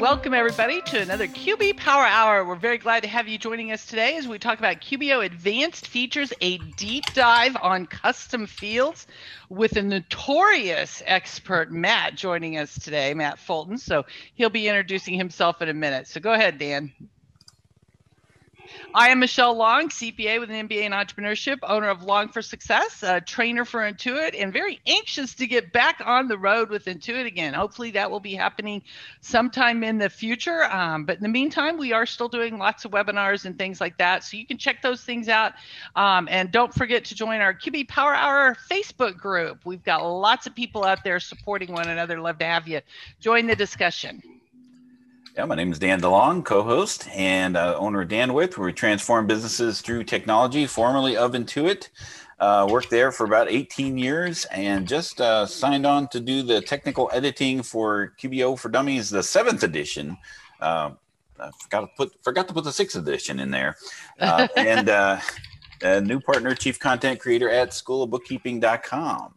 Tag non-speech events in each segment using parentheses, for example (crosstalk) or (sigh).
Welcome, everybody, to another QB Power Hour. We're very glad to have you joining us today as we talk about QBO Advanced Features, a deep dive on custom fields with a notorious expert, Matt, joining us today, Matt Fulton. So he'll be introducing himself in a minute. So go ahead, Dan. I am Michelle Long, CPA with an MBA in entrepreneurship, owner of Long for Success, a trainer for Intuit, and very anxious to get back on the road with Intuit again. Hopefully, that will be happening sometime in the future. Um, but in the meantime, we are still doing lots of webinars and things like that. So you can check those things out. Um, and don't forget to join our QB Power Hour Facebook group. We've got lots of people out there supporting one another. Love to have you join the discussion. Yeah, my name is Dan DeLong, co-host and uh, owner of Danwith, where we transform businesses through technology, formerly of Intuit. Uh, worked there for about 18 years and just uh, signed on to do the technical editing for QBO for Dummies, the seventh edition. Uh, I forgot to put forgot to put the sixth edition in there, uh, (laughs) and uh, a new partner, chief content creator at schoolofbookkeeping.com.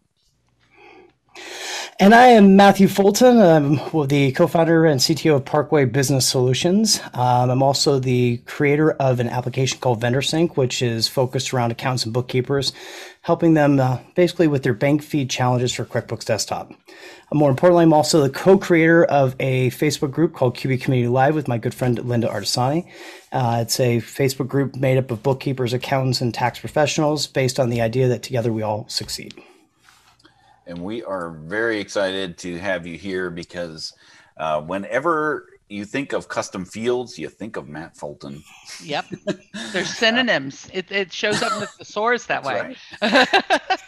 And I am Matthew Fulton. I'm the co founder and CTO of Parkway Business Solutions. Um, I'm also the creator of an application called VendorSync, which is focused around accounts and bookkeepers, helping them uh, basically with their bank feed challenges for QuickBooks Desktop. Uh, more importantly, I'm also the co creator of a Facebook group called QB Community Live with my good friend Linda Artisani. Uh, it's a Facebook group made up of bookkeepers, accountants, and tax professionals based on the idea that together we all succeed and we are very excited to have you here because uh, whenever you think of custom fields, you think of Matt Fulton. Yep, (laughs) there's synonyms. It, it shows up in the thesaurus that way. Right.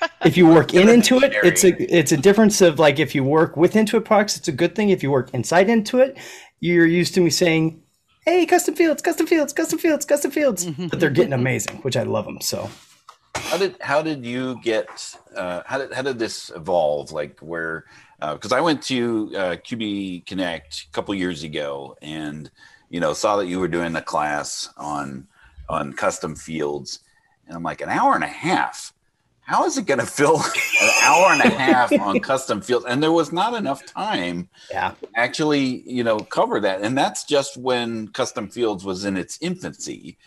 (laughs) if you work in Intuit, it's a it's a difference of like if you work with Intuit products, it's a good thing. If you work inside Intuit, you're used to me saying, "Hey, custom fields, custom fields, custom fields, custom fields," but they're getting amazing, which I love them so. How did how did you get uh, how did how did this evolve? Like where because uh, I went to uh, QB Connect a couple years ago and you know saw that you were doing a class on on custom fields and I'm like an hour and a half. How is it going (laughs) to fill an hour and a half (laughs) on custom fields? And there was not enough time yeah. actually, you know, cover that. And that's just when custom fields was in its infancy.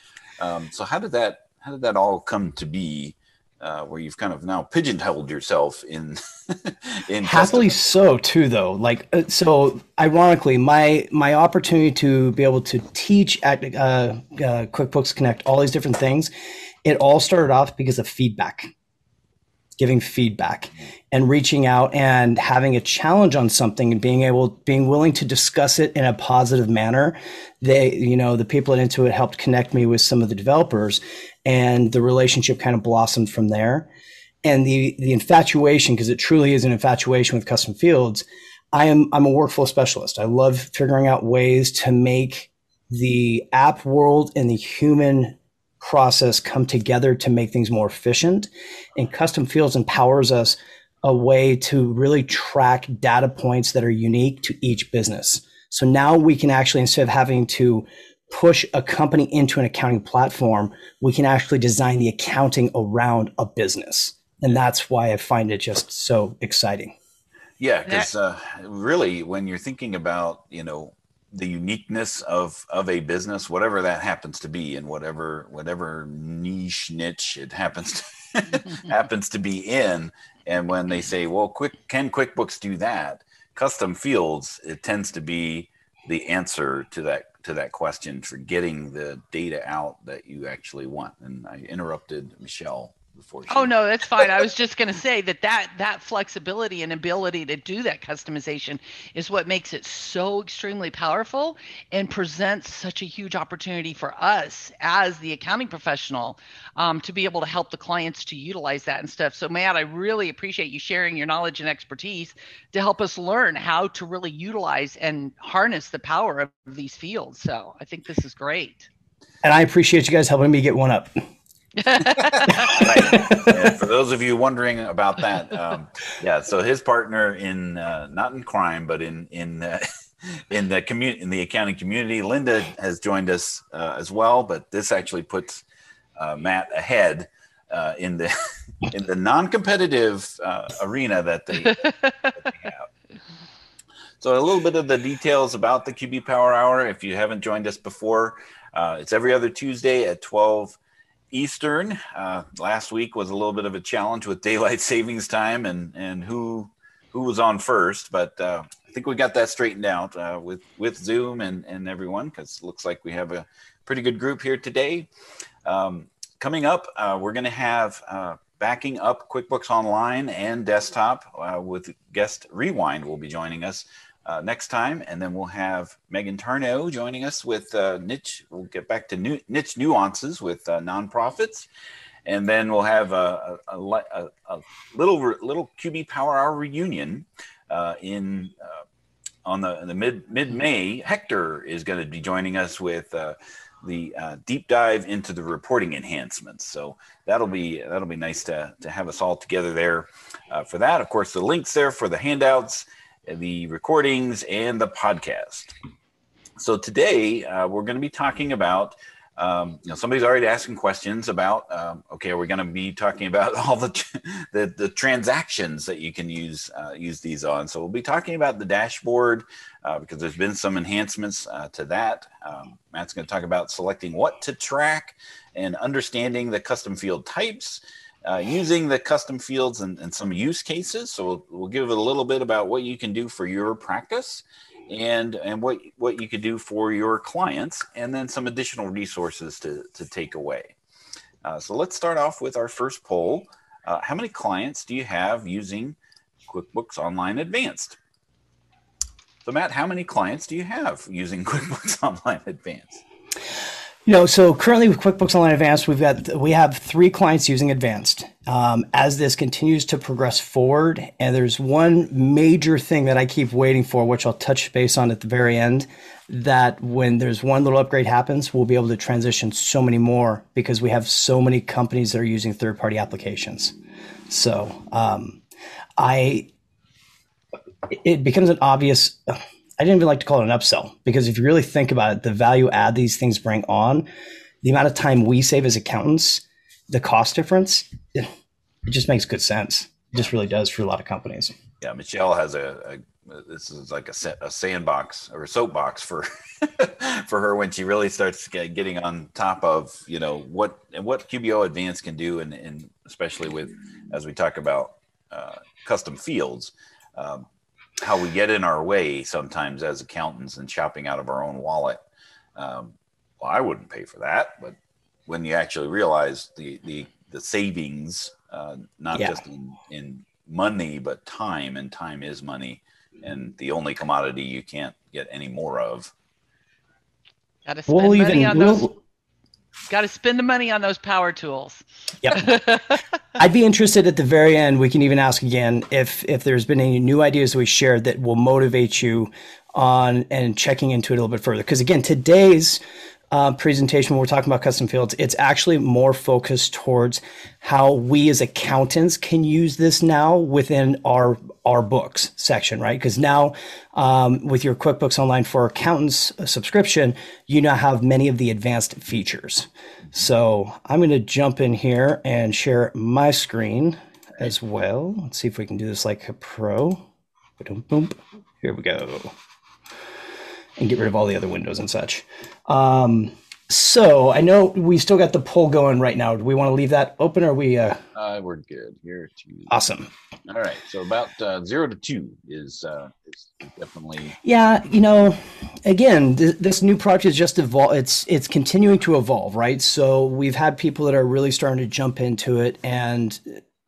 Um, so how did that how did that all come to be? Uh, where you've kind of now pigeonholed yourself in (laughs) in happily so too though like uh, so ironically my my opportunity to be able to teach at uh, uh, quickbooks connect all these different things it all started off because of feedback giving feedback and reaching out and having a challenge on something and being able being willing to discuss it in a positive manner. They you know the people at intuit helped connect me with some of the developers and the relationship kind of blossomed from there. And the the infatuation because it truly is an infatuation with custom fields i am i'm a workflow specialist. I love figuring out ways to make the app world and the human process come together to make things more efficient. And custom fields empowers us a way to really track data points that are unique to each business. So now we can actually, instead of having to push a company into an accounting platform, we can actually design the accounting around a business. And that's why I find it just so exciting. Yeah, because uh, really, when you're thinking about, you know, the uniqueness of of a business whatever that happens to be and whatever whatever niche niche it happens to (laughs) happens to be in and when they say well quick can quickbooks do that custom fields it tends to be the answer to that to that question for getting the data out that you actually want and i interrupted michelle. Oh no, that's fine. I was just going to say that that that flexibility and ability to do that customization is what makes it so extremely powerful and presents such a huge opportunity for us as the accounting professional um, to be able to help the clients to utilize that and stuff. So Matt, I really appreciate you sharing your knowledge and expertise to help us learn how to really utilize and harness the power of these fields. So I think this is great. And I appreciate you guys helping me get one up. For (laughs) those of you wondering about that, um, yeah. So his partner in uh, not in crime, but in in uh, (laughs) in the community in the accounting community, Linda has joined us uh, as well. But this actually puts uh, Matt ahead uh, in the (laughs) in the non-competitive uh, arena that they, that they have. So a little bit of the details about the QB Power Hour. If you haven't joined us before, it's every other Tuesday at twelve Eastern. Uh, last week was a little bit of a challenge with daylight (laughs) savings time and and who who was on first, but uh, I think we got that straightened out uh, with with Zoom and and everyone because it looks like we have a pretty good group here today. Um, coming up, uh, we're going to have uh, backing up QuickBooks Online and desktop uh, with guest Rewind will be joining us uh, next time. And then we'll have Megan Tarnow joining us with uh, niche. We'll get back to new, niche nuances with uh, nonprofits. And then we'll have a, a, a, a little little QB Power Hour reunion uh, in uh, on the, the mid mid May. Hector is going to be joining us with uh, the uh, deep dive into the reporting enhancements. So that'll be that'll be nice to to have us all together there uh, for that. Of course, the links there for the handouts the recordings, and the podcast. So today uh, we're going to be talking about. Um, you know, somebody's already asking questions about. Um, okay, we're going to be talking about (laughs) all the, the, the transactions that you can use uh, use these on. So we'll be talking about the dashboard uh, because there's been some enhancements uh, to that. Um, Matt's going to talk about selecting what to track and understanding the custom field types uh, using the custom fields and, and, some use cases. So we'll, we'll give it a little bit about what you can do for your practice and and what what you could do for your clients and then some additional resources to, to take away. Uh, so let's start off with our first poll. Uh, how many clients do you have using QuickBooks Online Advanced? So Matt, how many clients do you have using (laughs) QuickBooks Online Advanced? You know, so currently with QuickBooks Online Advanced, we've got we have three clients using Advanced. Um, as this continues to progress forward, and there's one major thing that I keep waiting for, which I'll touch base on at the very end. That when there's one little upgrade happens, we'll be able to transition so many more because we have so many companies that are using third-party applications. So um, I, it becomes an obvious I didn't even like to call it an upsell because if you really think about it, the value add these things bring on, the amount of time we save as accountants, the cost difference, it, just makes good sense. It just really does for a lot of companies. Yeah, Michelle has a, a this is like a, a sandbox or a soapbox for (laughs) for her when she really starts getting on top of you know what and what QBO Advanced can do, and, and especially with as we talk about uh, custom fields. Um, how we get in our way sometimes as accountants and shopping out of our own wallet. Um, well, I wouldn't pay for that, but when you actually realize the the the savings, uh, not yeah. just in, in money but time, and time is money, and the only commodity you can't get any more of. Got to spend we'll money even, on those. We'll, Got to spend the money on those power tools. Yep. (laughs) I'd be interested at the very end. We can even ask again if if there's been any new ideas we shared that will motivate you on and checking into it a little bit further. Because again, today's uh, presentation when we're talking about custom fields, it's actually more focused towards how we as accountants can use this now within our our books section, right? Because now um, with your QuickBooks Online for Accountants subscription, you now have many of the advanced features. So I'm going to jump in here and share my screen as well. Let's see if we can do this like a pro. Here we go and get rid of all the other windows and such. Um, so I know we still got the poll going right now. Do we want to leave that open or we? Uh... Uh, we're good here. Awesome. All right. So about uh, zero to two is uh, is definitely. Yeah, you know, again, th- this new project is just evolve. It's it's continuing to evolve, right? So we've had people that are really starting to jump into it, and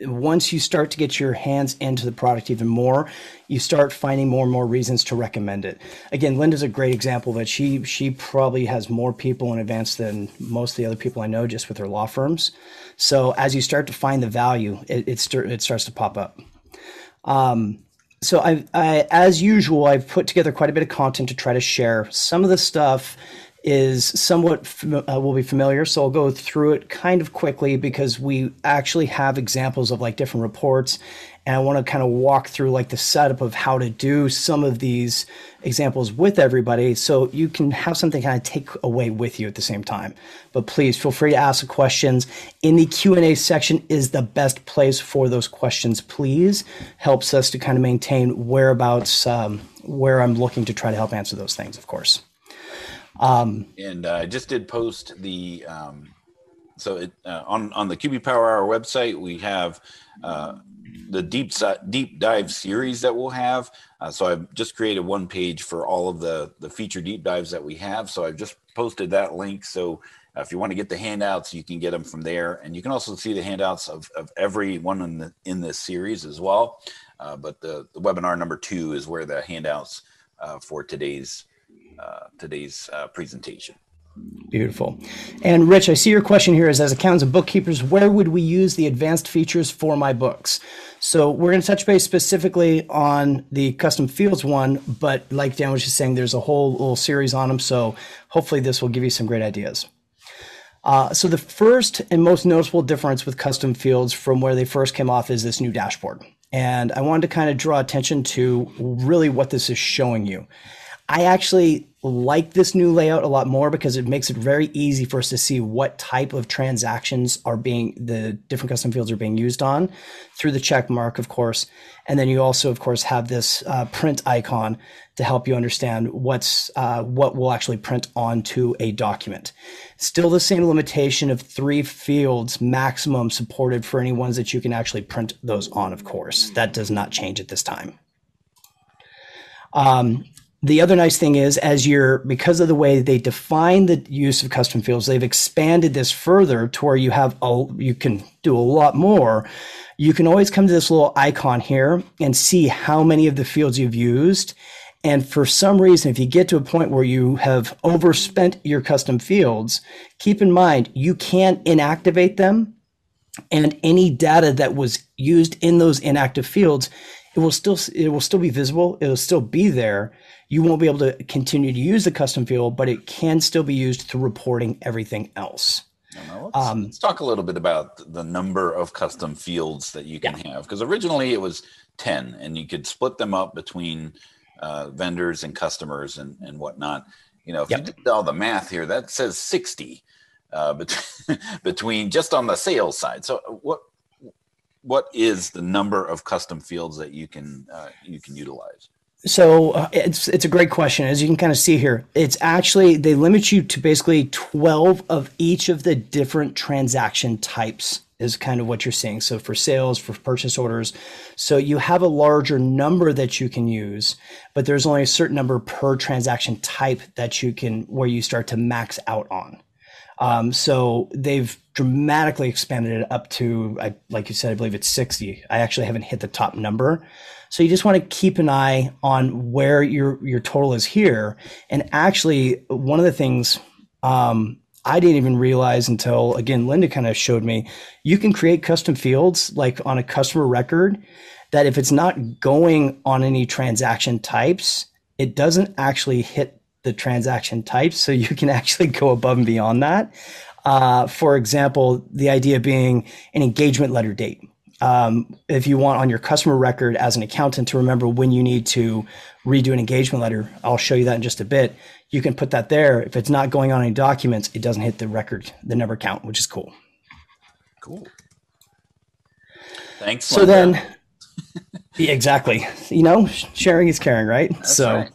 once you start to get your hands into the product even more, you start finding more and more reasons to recommend it. Again, Linda's a great example that she she probably has more people in advance than most of the other people I know just with her law firms. So as you start to find the value, it it, start, it starts to pop up. Um, so I, I, as usual, I've put together quite a bit of content to try to share. Some of the stuff is somewhat uh, will be familiar. So I'll go through it kind of quickly because we actually have examples of like different reports and I want to kind of walk through like the setup of how to do some of these examples with everybody so you can have something kind of take away with you at the same time. But please feel free to ask questions in the Q&A section is the best place for those questions, please. Helps us to kind of maintain whereabouts um, where I'm looking to try to help answer those things, of course. Um, and uh, I just did post the um, so it, uh, on on the QB Power Hour website we have uh, the deep deep dive series that we'll have. Uh, so I've just created one page for all of the the feature deep dives that we have. So I've just posted that link. So uh, if you want to get the handouts, you can get them from there, and you can also see the handouts of, of every one in the in this series as well. Uh, but the, the webinar number two is where the handouts for today's today's uh, presentation. Beautiful. And Rich, I see your question here is as accountants and bookkeepers, where would we use the advanced features for my books? So we're going to touch base specifically on the custom fields one, but like Dan was just saying, there's a whole little series on them. So hopefully this will give you some great ideas. Uh, so the first and most noticeable difference with custom fields from where they first came off is this new dashboard. And I wanted to kind of draw attention to really what this is showing you. I actually like this new layout a lot more because it makes it very easy for us to see what type of transactions are being the different custom fields are being used on through the check mark, of course. And then you also, of course, have this uh, print icon to help you understand what's uh, what will actually print onto a document. Still the same limitation of three fields maximum supported for any ones that you can actually print those on, of course. That does not change at this time. Um, the other nice thing is as you're because of the way they define the use of custom fields they've expanded this further to where you have a you can do a lot more. You can always come to this little icon here and see how many of the fields you've used. And for some reason if you get to a point where you have overspent your custom fields keep in mind you can inactivate them. And any data that was used in those inactive fields it will still it will still be visible it'll still be there you won't be able to continue to use the custom field, but it can still be used through reporting everything else. let's, um, let's, talk a little bit about the number of custom fields that you can yeah. have because originally it was 10 and you could split them up between uh, vendors and customers and, and whatnot. You know, if yep. you did all the math here, that says 60 uh, between, (laughs) between just on the sales side. So what what is the number of custom fields that you can uh, you can utilize? So uh, it's it's a great question. As you can kind of see here, it's actually they limit you to basically 12 of each of the different transaction types is kind of what you're seeing. So for sales, for purchase orders, so you have a larger number that you can use, but there's only a certain number per transaction type that you can where you start to max out on. Um, so they've dramatically expanded it up to, I, like you said, I believe it's 60. I actually haven't hit the top number. So you just want to keep an eye on where your your total is here. And actually, one of the things um, I didn't even realize until again Linda kind of showed me, you can create custom fields like on a customer record that if it's not going on any transaction types, it doesn't actually hit the transaction types. So (laughs) you can actually go above and beyond that. Uh, for example, the idea being an engagement letter date um, if you want on your customer record as an accountant to remember when you need to redo an engagement letter, I'll show you that in just a bit. You can put that there. If it's not going on any documents, it doesn't hit the record, the number count, which is cool. Cool. Thanks. So then, (laughs) yeah, exactly. You know, sharing is caring, right? That's so. Right.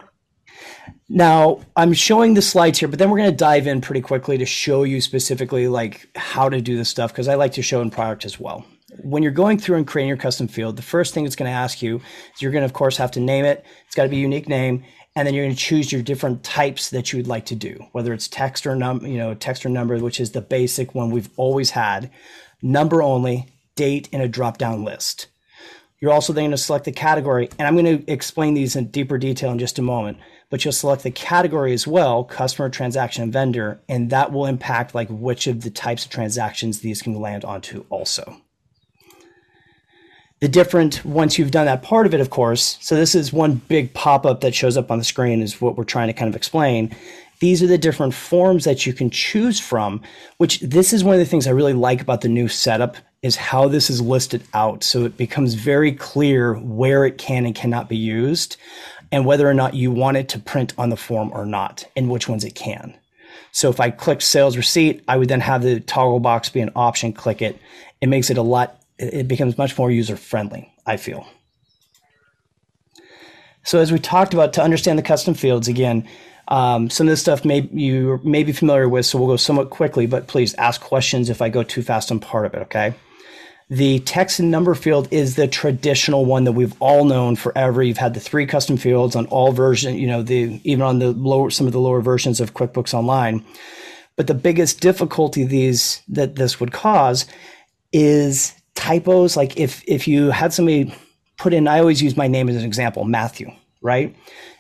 Now I'm showing the slides here, but then we're going to dive in pretty quickly to show you specifically like how to do this stuff because I like to show in product as well when you're going through and creating your custom field, the first thing it's going to ask you is you're going to, of course, have to name it. It's got to be a unique name. And then you're going to choose your different types that you would like to do, whether it's text or num, you know, text or number, which is the basic one we've always had, number only, date, and a drop down list. You're also then going to select the category, and I'm going to explain these in deeper detail in just a moment. But you'll select the category as well, customer, transaction, vendor, and that will impact like which of the types of transactions these can land onto also. The different once you've done that part of it of course so this is one big pop-up that shows up on the screen is what we're trying to kind of explain. These are the different forms that you can choose from, which this is one of the things I really like about the new setup is how this is listed out. So it becomes very clear where it can and cannot be used and whether or not you want it to print on the form or not and which ones it can. So if I click sales receipt, I would then have the toggle box be an option, click it. It makes it a lot, it becomes much more user friendly, I feel. So as we talked about, to understand the custom fields, again, um, some of this stuff may you may be familiar with, so we'll go somewhat quickly, but please ask questions if I go too fast on part of it, okay? The text and number field is the traditional one that we've all known forever. You've had the three custom fields on all versions, you know, the even on the lower some of the lower versions of QuickBooks Online. But the biggest difficulty these that this would cause is typos. Like if if you had somebody put in, I always use my name as an example, Matthew, right?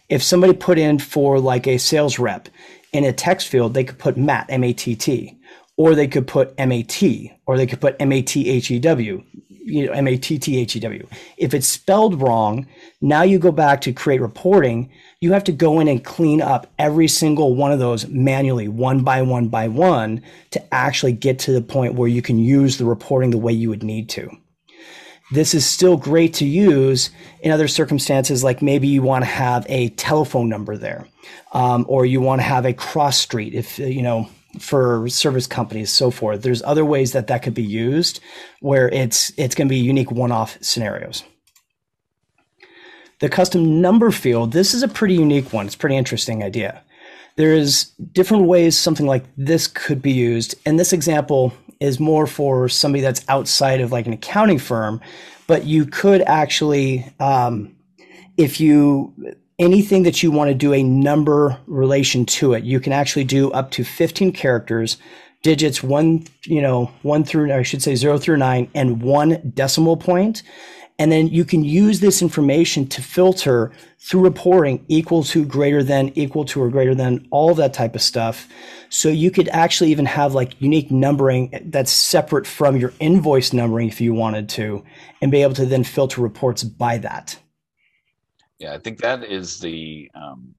If somebody put in for like a sales rep in a text field, they could put Matt, M A T T or they could put MAT, or they could put M-A-T-H-E-W, you know, M-A-T-T-H-E-W. If it's spelled wrong, now you go back to create reporting, you have to go in and clean up every single one of those manually, one by one by one, to actually get to the point where you can use the reporting the way you would need to. This is still great to use in other circumstances, like maybe you want to have a telephone number there, um, or you want to have a cross street. If you know for service companies, so forth. There's other ways that that could be used where it's it's going to be unique one-off scenarios. The custom number field, this is a pretty unique one. It's a pretty interesting idea. There is different ways something like this could be used. And this example is more for somebody that's outside of like an accounting firm, but you could actually, um, if you anything that you want to do a number relation to it. You can actually do up to 15 characters, digits one, you know, one through, I should say zero through nine, and one decimal point. And then you can use this information to filter through reporting equal to, greater than, equal to, or greater than, all that type of stuff. So you could actually even have like unique numbering that's separate from your invoice numbering if you wanted to, and be able to then filter reports by that. Yeah, I think that is the um,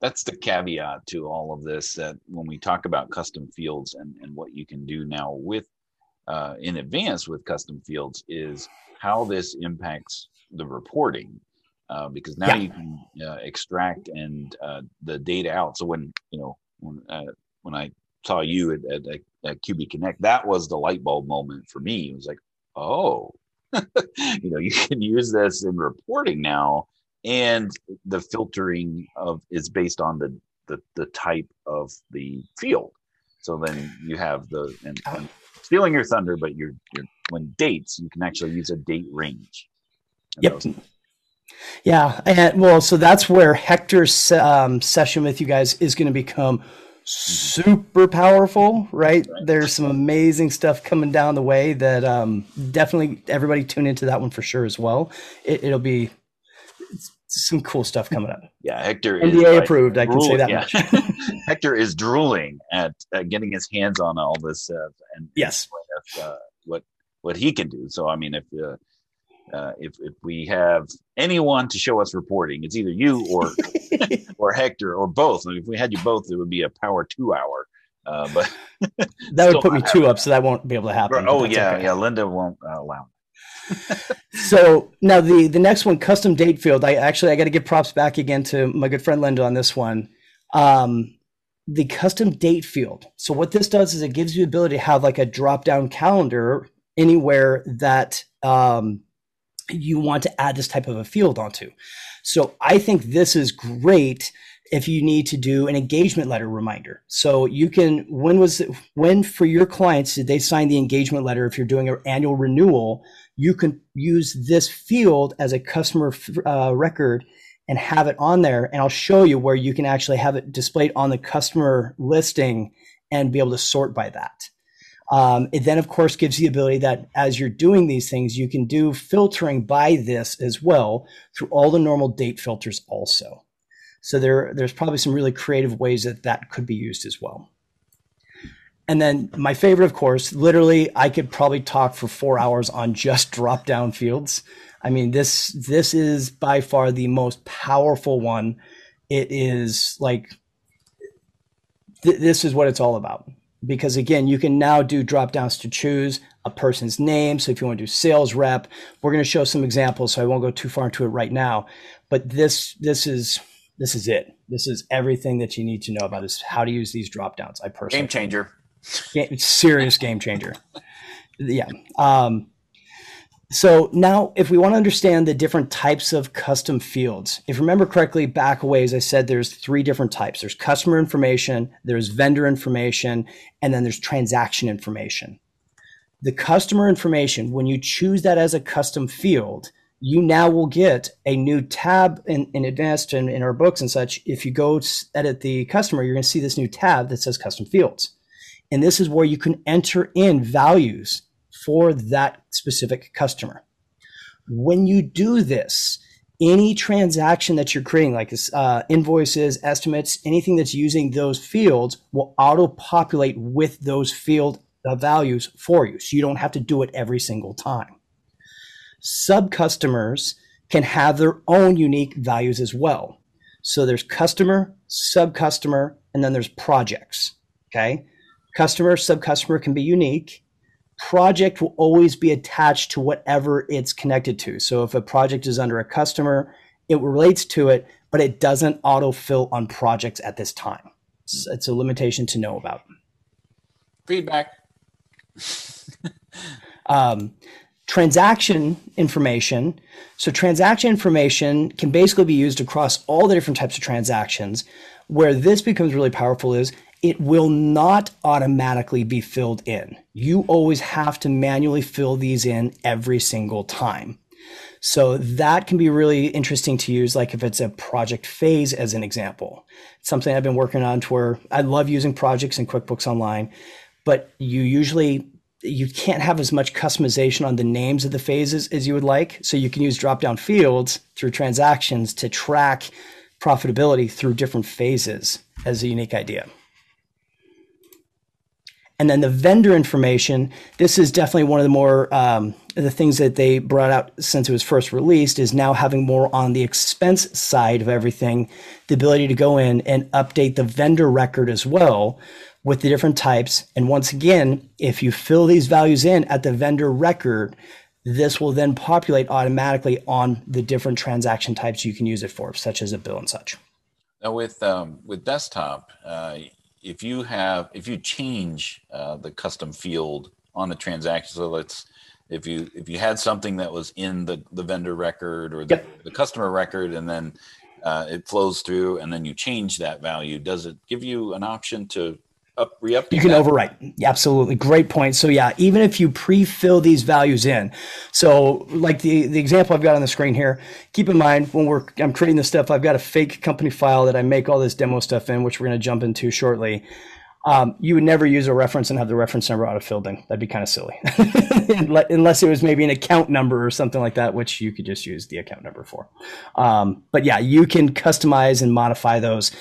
that's the caveat to all of this. That when we talk about custom fields and and what you can do now with uh, in advance with custom fields is how this impacts the reporting. Uh, because now yeah. you can uh, extract and uh, the data out. So when you know when uh, when I saw you at, at, at QB Connect, that was the light bulb moment for me. It was like, oh, (laughs) you know, you can use this in reporting now and the filtering of is based on the the, the type of the field. So then you have the and, and stealing your thunder, but you're you're when dates you can actually use a date range. Yep. Those. Yeah, and well, so that's where Hector's um, session with you guys is going to become mm-hmm. super powerful, right? right? There's some amazing stuff coming down the way that um, definitely everybody tune into that one for sure as well. It, will be some cool stuff coming up. Yeah, Hector NDA like approved. I can say that yeah. much. (laughs) Hector is drooling at uh, getting his hands on all this uh, and yes, uh, what what he can do. So I mean, if uh, uh, if if we have anyone to show us reporting, it's either you or (laughs) or Hector or both. I mean, if we had you both, it would be a power two hour. Uh, but that would (laughs) put me two up, so that won't be able to happen. Oh yeah, okay. yeah. Linda won't allow so now the the next one, custom date field. I actually I got to give props back again to my good friend Linda on this one. Um, the custom date field. So what this does is it gives you the ability to have like a drop down calendar anywhere that um, you want to add this type of a field onto. So I think this is great if you need to do an engagement letter reminder. So you can when was it, when for your clients did they sign the engagement letter if you're doing an annual renewal you can use this field as a customer uh, record and have it on there. And I'll show you where you can actually have it displayed on the customer listing and be able to sort by that. Um, it then, of course, gives you the ability that as you're doing these things, you can do filtering by this as well through all the normal date filters also. So there, there's probably some really creative ways that that could be used as well. And then my favorite, of course, literally, I could probably talk for four hours on just drop down fields. I mean, this this is by far the most powerful one. It is like th- this is what it's all about. Because again, you can now do drop downs to choose a person's name. So if you want to do sales rep, we're going to show some examples. So I won't go too far into it right now. But this this is this is it. This is everything that you need to know about is how to use these drop downs. I personally game changer, game, serious game changer. Yeah. Um, so now, if we want to understand the different types of custom fields, if you remember correctly, back away, as I said, there's three different types. There's customer information, there's vendor information, and then there's transaction information. The customer information, when you choose that as a custom field, you now will get a new tab in, in advanced in, in our books and such. If you go edit the customer, you're going to see this new tab that says custom fields. And this is where you can enter in values for that specific customer. When you do this, any transaction that you're creating, like uh, invoices, estimates, anything that's using those fields will auto populate with those field uh, values for you. So you don't have to do it every single time. Sub customers can have their own unique values as well. So there's customer, sub customer, and then there's projects. Okay. Customer, sub customer can be unique project will always be attached to whatever it's connected to. So if a project is under a customer, it relates to it, but it doesn't autofill on projects at this time. It's, it's a limitation to know about. Feedback. (laughs) um, transaction information. So transaction information can basically be used across all the different types of transactions. Where this becomes really powerful is it will not automatically be filled in. You always have to manually fill these in every single time. So that can be really interesting to use, like if it's a project phase, as an example. It's something I've been working on to where I love using projects in QuickBooks Online, but you usually you can't have as much customization on the names of the phases as you would like. So you can use drop down fields through transactions to track profitability through different phases as a unique idea. And then the vendor information, this is definitely one of the more um, the things that they brought out since it was first released is now having more on the expense side of everything, the ability to go in and update the vendor record as well with the different types. And once again, if you fill these values in at the vendor record, this will then populate automatically on the different transaction types you can use it for, such as a bill and such. Now with um, with desktop, uh, if you have if you change uh, the custom field on a transaction so let's if you if you had something that was in the the vendor record or the, yep. the customer record and then uh, it flows through and then you change that value does it give you an option to up you can that? overwrite absolutely great point so yeah even if you pre-fill these values in so like the the example i've got on the screen here keep in mind when we're i'm creating this stuff i've got a fake company file that i make all this demo stuff in which we're going to jump into shortly um, you would never use a reference and have the reference number auto filled in. That'd be kind of silly, (laughs) unless it was maybe an account number or something like that, which you could just use the account number for. Um, but yeah, you can customize and modify those.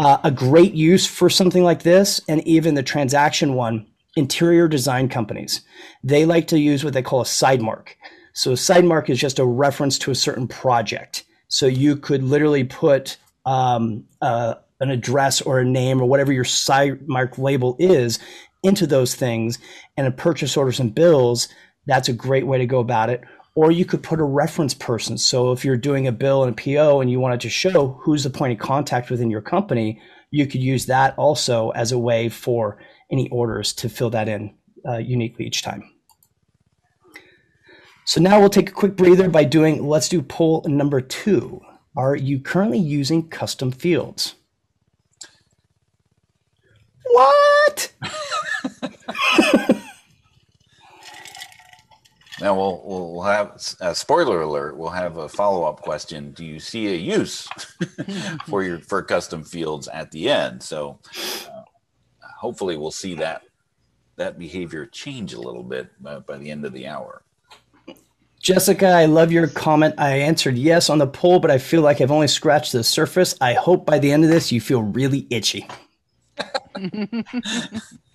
Uh, a great use for something like this, and even the transaction one, interior design companies. They like to use what they call a side mark. So a side mark is just a reference to a certain project. So you could literally put um, uh, an address or a name or whatever your side mark label is into those things and a purchase orders and bills. That's a great way to go about it or you could put a reference person. So if you're doing a bill and a PO and you wanted to show who's the point of contact within your company, you could use that also as a way for any orders to fill that in uh, uniquely each time. So now we'll take a quick breather by doing, let's do poll number two. Are you currently using custom fields? What? (laughs) Now we'll we'll have a spoiler alert. We'll have a follow up question. Do you see a use (laughs) for your for custom fields at the end? So uh, hopefully we'll see that that behavior change a little bit by, by the end of the hour. Jessica, I love your comment. I answered yes on the poll, but I feel like I've only scratched the surface. I hope by the end of this you feel really itchy. (laughs)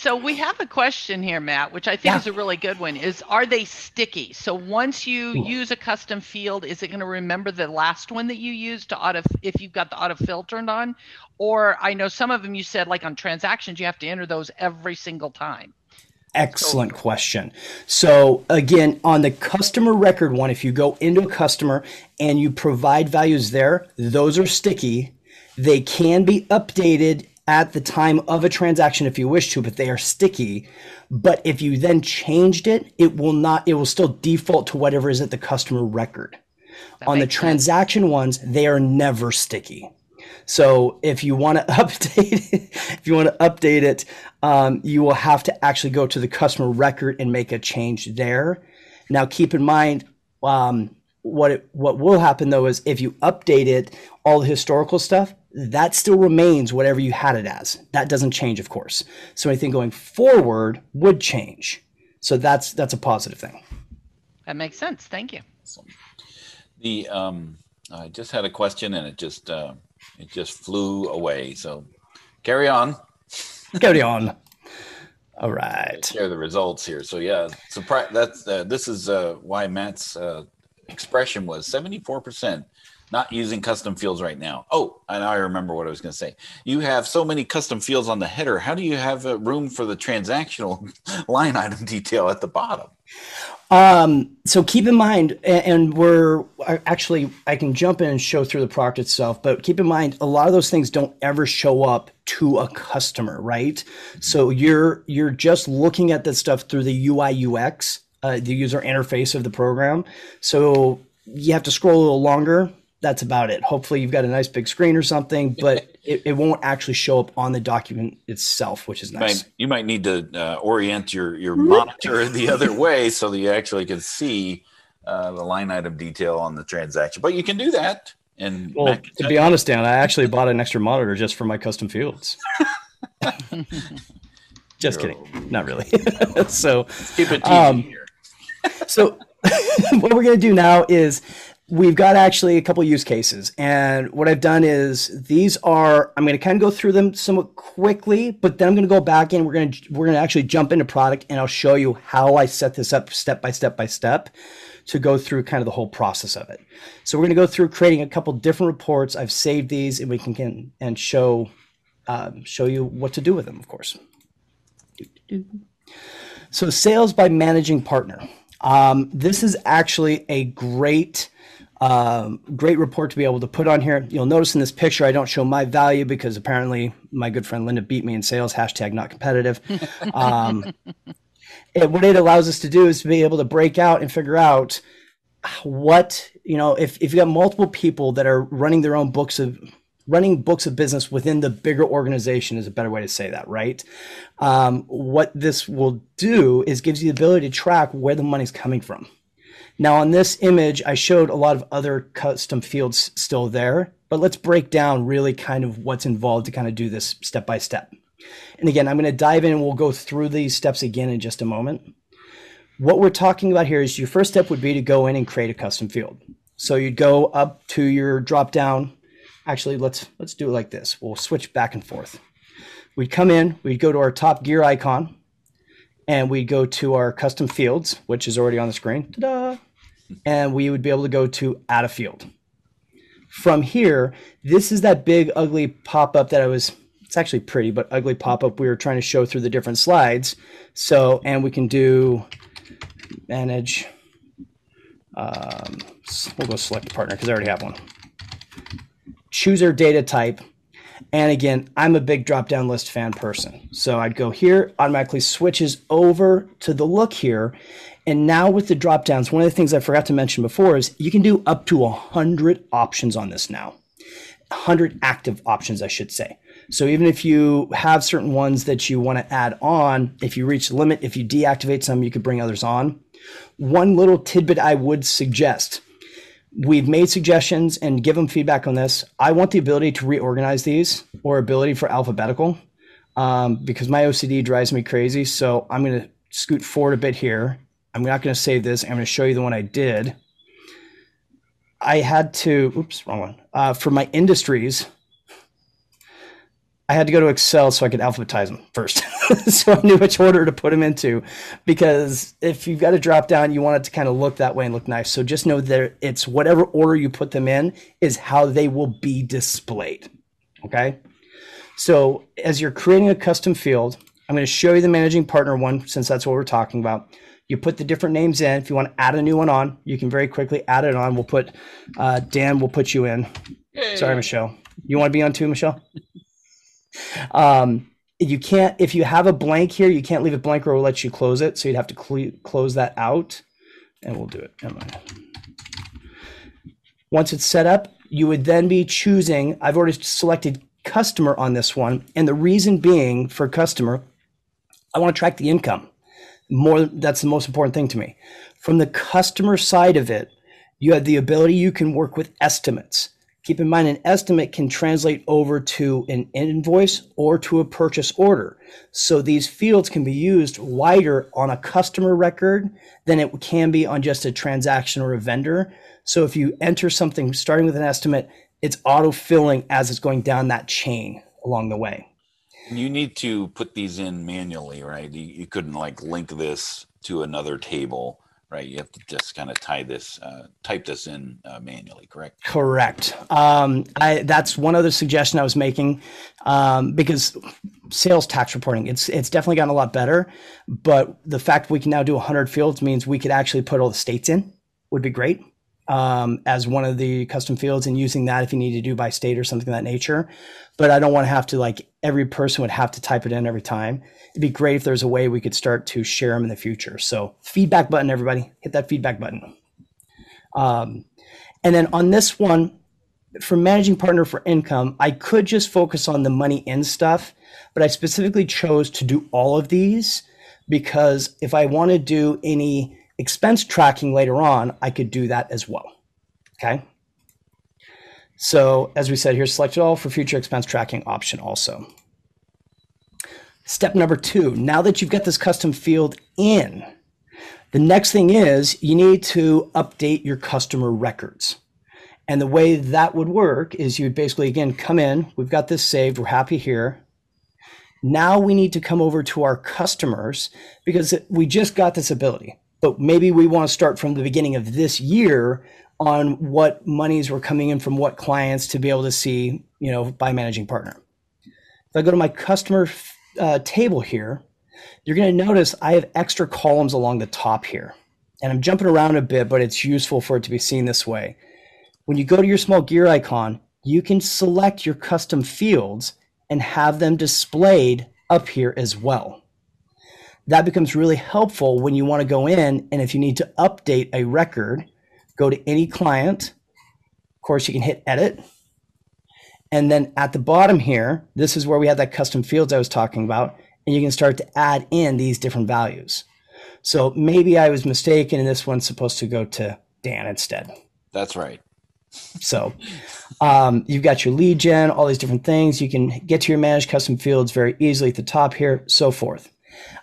So we have a question here, Matt, which I think yeah. is a really good one. Is are they sticky? So once you Ooh. use a custom field, is it going to remember the last one that you used to auto if you've got the autofill turned on? Or I know some of them you said like on transactions you have to enter those every single time. Excellent question. So again, on the customer record one, if you go into a customer and you provide values there, those are sticky. They can be updated at the time of a transaction if you wish to, but they are sticky. But if you then changed it, it will not, it will still default to whatever is at the customer record. That On the transaction sense. ones, they are never sticky. So if you want to (laughs) update it, if you want to update it, um, you will have to actually go to the customer record and make a change there. Now, keep in mind, um, what it, what will happen though is if you update it, all the historical stuff, that still remains whatever you had it as. That doesn't change, of course. So anything going forward would change. So that's that's a positive thing. That makes sense. Thank you. The um, I just had a question and it just uh, it just flew away. So carry on. (laughs) carry on. All right. Share the results here. So yeah, surprise. That's uh, this is uh, why Matt's uh, expression was seventy four percent not using custom fields right now. Oh, and I remember what I was going to say. You have so many custom fields on the header. How do you have a room for the transactional (laughs) line item detail at the bottom? Um, so keep in mind, and we're actually, I can jump in and show through the product itself, but keep in mind, a lot of those things don't ever show up to a customer, right? So you're, you're just looking at this stuff through the UI UX, uh, the user interface of the program. So you have to scroll a little longer that's about it. Hopefully, you've got a nice big screen or something, (laughs) but it, it won't actually show up on the document itself, which is nice. You might, need to uh, orient your your (laughs) monitor the other way so that you actually can see uh, the line item detail on the transaction. But you can do that. And well, to be honest, Dan, I actually bought an extra monitor just for my custom fields. (laughs) just kidding, not really. so Let's keep it um, here. So (laughs) what we're gonna do now is we've got actually a couple use cases and what i've done is these are i'm going to kind of go through them somewhat quickly but then i'm going to go back and we're going to we're going to actually jump into product and i'll show you how i set this up step by step by step to go through kind of the whole process of it. So we're going to go through creating a couple different reports. I've saved these and we can, can and show um, show you what to do with them of course. So sales by managing partner um, this is actually a great um, great report to be able to put on here. You'll notice in this picture, I don't show my value because apparently my good friend Linda beat me in sales. Hashtag not competitive. (laughs) Um, it, what it allows us to do is to be able to break out and figure out what you know. If if you got multiple people that are running their own books of running books of business within the bigger organization is a better way to say that, right? Um, what this will do is gives you the ability to track where the money's coming from now on this image, I showed a lot of other custom fields still there, but let's break down really kind of what's involved to kind of do this step by step. And again, I'm going to dive in and we'll go through these steps again in just a moment. What we're talking about here is your first step would be to go in and create a custom field. So you'd go up to your drop down. Actually, let's let's do it like this. We'll switch back and forth. We'd come in, we'd go to our top gear icon, and we'd go to our custom fields, which is already on the screen. Ta-da! and we would be able to go to add a field. From here, this is that big ugly pop-up that I was it's actually pretty but ugly pop-up we were trying to show through the different slides. So, and we can do manage um, we'll go select a partner because I already have one. Choose our data type. And again, I'm a big drop down list fan person. So I'd go here, automatically switches over to the look here. And now with the drop downs, one of the things I forgot to mention before is you can do up to 100 options on this now. 100 active options, I should say. So even if you have certain ones that you want to add on, if you reach the limit, if you deactivate some, you could bring others on. One little tidbit I would suggest we've made suggestions and give them feedback on this. I want the ability to reorganize these or ability for alphabetical um, because my OCD drives me crazy. So I'm going to scoot forward a bit here I'm not going to save this. I'm going to show you the one I did. I had to, oops, wrong one. Uh, for my industries, I had to go to Excel so I could alphabetize them first. (laughs) so I knew which order to put them into because if you've got to drop down, you want it to kind of look that way and look nice. So just know that it's whatever order you put them in is how they will be displayed. Okay. So as you're creating a custom field, I'm going to show you the managing partner one since that's what we're talking about. You put the different names in. If you want to add a new one on, you can very quickly add it on. We'll put uh, Dan. We'll put you in. Hey. Sorry, Michelle. You want to be on too, Michelle? Um, you can't if you have a blank here, you can't leave it blank or we'll let you close it. So you'd have to cl- close that out, and we'll do it. Once it's set up, you would then be choosing. I've already selected customer on this one, and the reason being for customer, I want to track the income. More, that's the most important thing to me. From the customer side of it, you have the ability you can work with estimates. Keep in mind, an estimate can translate over to an invoice or to a purchase order. So these fields can be used wider on a customer record than it can be on just a transaction or a vendor. So if you enter something starting with an estimate, it's auto filling as it's going down that chain along the way. You need to put these in manually, right? You, you couldn't like link this to another table right? You have to just kind of tie this, uh, type this in uh, manually, correct? Correct. Um, I, that's one other suggestion I was making um, because sales tax reporting, it's it's definitely gotten a lot better. But the fact we can now do 100 fields means we could actually put all the states in, would be great. Um, as one of the custom fields and using that if you need to do by state or something of that nature. But I don't want to have to like every person would have to type it in every time it'd be great if there's a way we could start to share them in the future. So feedback button, everybody, hit that feedback button. Um, and then on this one, for managing partner for income, I could just focus on the money in stuff, but I specifically chose to do all of these because if I want to do any expense tracking later on, I could do that as well. Okay. So as we said here, select all for future expense tracking option also. Step number two, now that you've got this custom field in, the next thing is you need to update your customer records. And the way that would work is you would basically, again, come in, we've got this saved, we're happy here. Now we need to come over to our customers because we just got this ability, but maybe we want to start from the beginning of this year on what monies were coming in from what clients to be able to see, you know, by managing partner. If I go to my customer uh, table here, you're going to notice I have extra columns along the top here. And I'm jumping around a bit, but it's useful for it to be seen this way. When you go to your small gear icon, you can select your custom fields and have them displayed up here as well. That becomes really helpful when you want to go in and if you need to update a record, go to any client. Of course, you can hit edit and then at the bottom here, this is where we have that custom fields I was talking about. And you can start to add in these different values. So maybe I was mistaken and this one's supposed to go to Dan instead. That's right. So um, you've got your lead gen, all these different things. You can get to your managed custom fields very easily at the top here, so forth.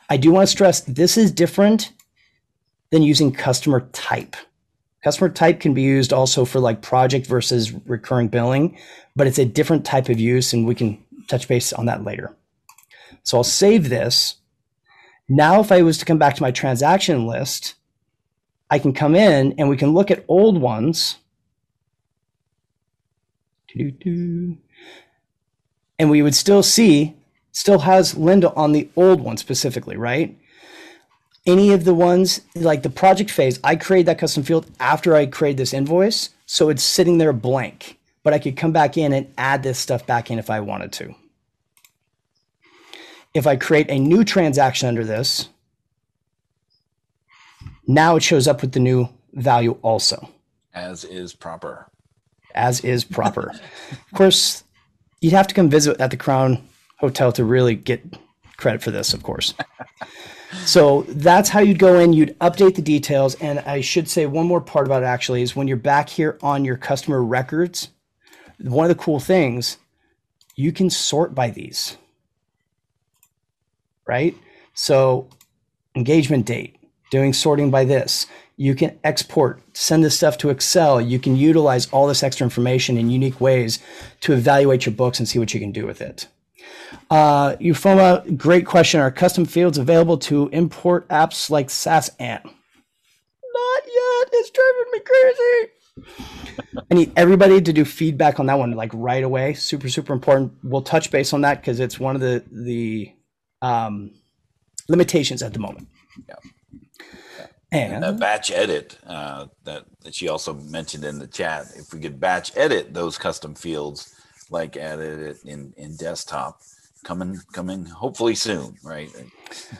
I do want to stress this is different than using customer type. Customer type can be used also for like project versus recurring billing, but it's a different type of use, and we can touch base on that later. So I'll save this. Now, if I was to come back to my transaction list, I can come in and we can look at old ones. And we would still see, still has Linda on the old one specifically, right? any of the ones like the project phase, I create that custom field after I create this invoice. So it's sitting there blank, but I could come back in and add this stuff back in if I wanted to. If I create a new transaction under this, now it shows up with the new value also. As is proper. As is proper. of course, you'd have to come visit at the Crown Hotel to really get credit for this, of course. So that's how you'd go in, you'd update the details. And I should say one more part about it actually is when you're back here on your customer records, one of the cool things, you can sort by these, right? So engagement date, doing sorting by this. You can export, send this stuff to Excel. You can utilize all this extra information in unique ways to evaluate your books and see what you can do with it. Uh, great question. Are custom fields available to import apps like SAS Ant? Not yet. It's driving me crazy. I need everybody to do feedback on that one like right away. Super, super important. We'll touch base on that because it's one of the the um, limitations at the moment. Yeah. And, and batch edit uh, that that she also mentioned in the chat. If we could batch edit those custom fields, like added it in in desktop, coming coming hopefully soon, right?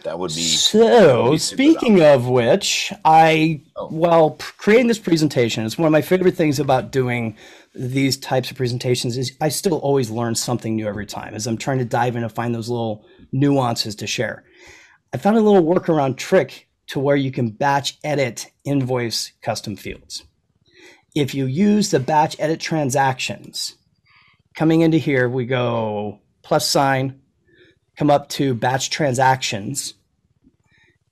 That would be so. Be speaking of which, I oh. well creating this presentation is one of my favorite things about doing these types of presentations is I still always learn something new every time as I'm trying to dive in and find those little nuances to share. I found a little workaround trick to where you can batch edit invoice custom fields. If you use the batch edit transactions, coming into here, we go plus sign, come up to batch transactions.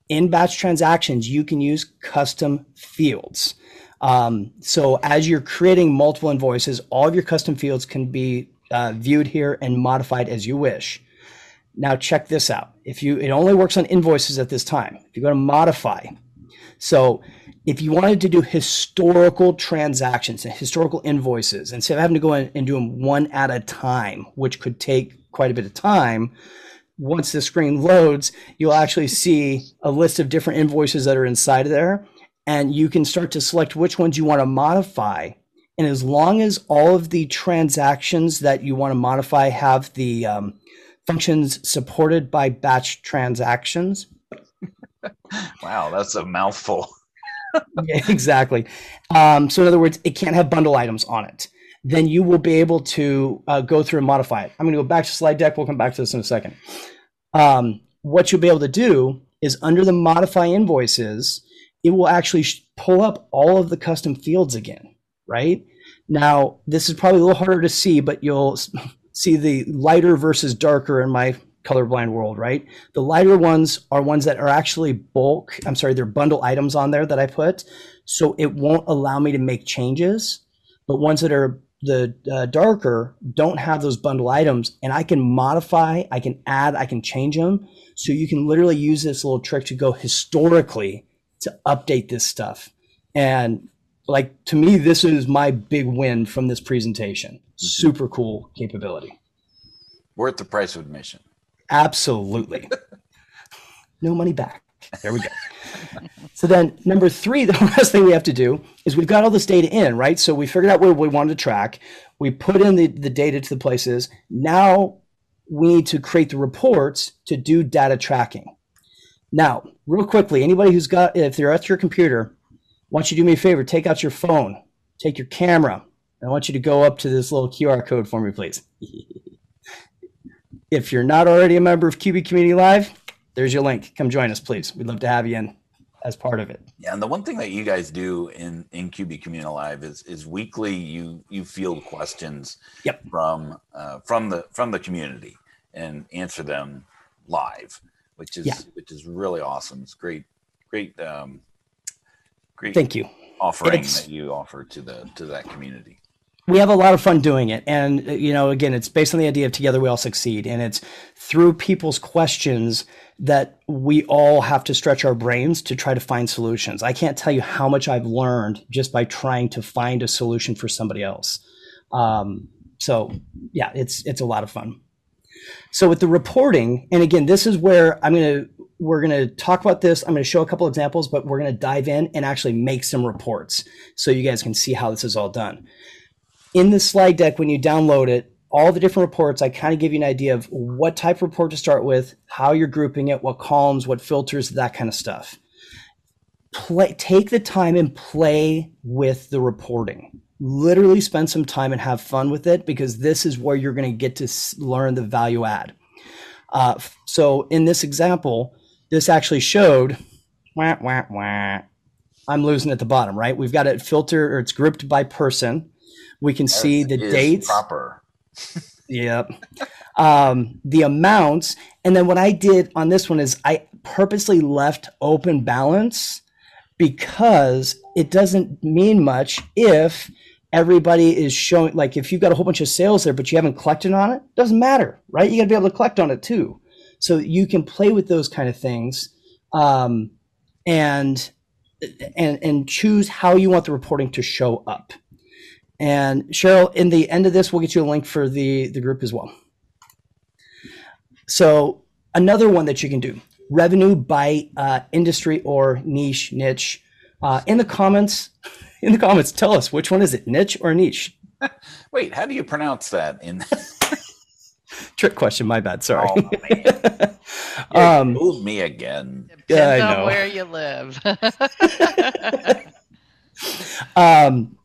In batch transactions, you can use custom fields. Um, so as you're creating multiple invoices, all of your custom fields can be uh, viewed here and modified as you wish. Now check this out. If you, it only works on invoices at this time. If you go to modify, so if you wanted to do historical transactions and historical invoices, instead of having to go in and do them one at a time, which could take quite a bit of time, once the screen loads, you'll actually see a list of different invoices that are inside of there. And you can start to select which ones you want to modify. And as long as all of the transactions that you want to modify have the um, functions supported by batch transactions. (laughs) wow, that's a mouthful. Yeah, exactly. Um, so, in other words, it can't have bundle items on it. Then you will be able to uh, go through and modify it. I'm going to go back to slide deck. We'll come back to this in a second. Um, what you'll be able to do is under the modify invoices, it will actually pull up all of the custom fields again, right? Now, this is probably a little harder to see, but you'll see the lighter versus darker in my colorblind world, right? The lighter ones are ones that are actually bulk. I'm sorry, they're bundle items on there that I put. So it won't allow me to make changes. But ones that are the uh, darker don't have those bundle items and I can modify, I can add, I can change them. So you can literally use this little trick to go historically to update this stuff. And like to me, this is my big win from this presentation. Mm-hmm. Super cool capability. Worth the price of admission. Absolutely. no money back. There we go. so then number three, (laughs) the last thing we have to do is we've got all this data in, right? So we figured out where we wanted to track. We put in the, the data to the places. Now we need to create the reports to do data tracking. Now, real quickly, anybody who's got, if they're at your computer, I want you to do me a favor, take out your phone, take your camera. I want you to go up to this little QR code for me, please. (laughs) if you're not already a member of QB Community Live, there's your link. Come join us, please. We'd love to have you in as part of it. Yeah, and the one thing that you guys do in in QB Community Live is is weekly you you field questions yep. from uh, from the from the community and answer them live, which is yeah. which is really awesome. It's great, great um, great thank you offering it's, that you offer to the to that community we have a lot of fun doing it. And you know again it's based on the idea of together we all succeed. And it's through people's questions that we all have to stretch our brains to try to find solutions. I can't tell you how much i've learned just by trying to find a solution for somebody else. Um, so yeah it's it's a lot of fun. So with the reporting and again this is where i'm going to we're going to talk about this. I'm going to show a couple examples, but we're going to dive in and actually make some reports so you guys can see how this is all done. In the slide deck, when you download it, all the different reports, I kind of give you an idea of what type of report to start with, how you're grouping it, what columns, what filters, that kind of stuff. Play, take the time and play with the reporting. Literally spend some time and have fun with it because this is where you're going to get to learn the value add. Uh, so in this example, this actually showed wah, wah, wah. I'm losing at the bottom, right? We've got it filtered or it's grouped by person. We can see the dates. Proper. yep. Um, the amounts. And then what I did on this one is I purposely left open balance because it doesn't mean much if everybody is showing like if you've got a whole bunch of sales there but you haven't collected on it doesn't matter right you got to be able to collect on it too so you can play with those kind of things um, and and and choose how you want the reporting to show up and cheryl in the end of this we'll get you a link for the the group as well so another one that you can do revenue by uh, industry or niche niche uh, in the comments (laughs) in the comments, tell us which one is it, niche or niche? (laughs) Wait, how do you pronounce that? In (laughs) trick question. My bad. Sorry. Oh, man. um, moved me again. Depends yeah, on where you live. um,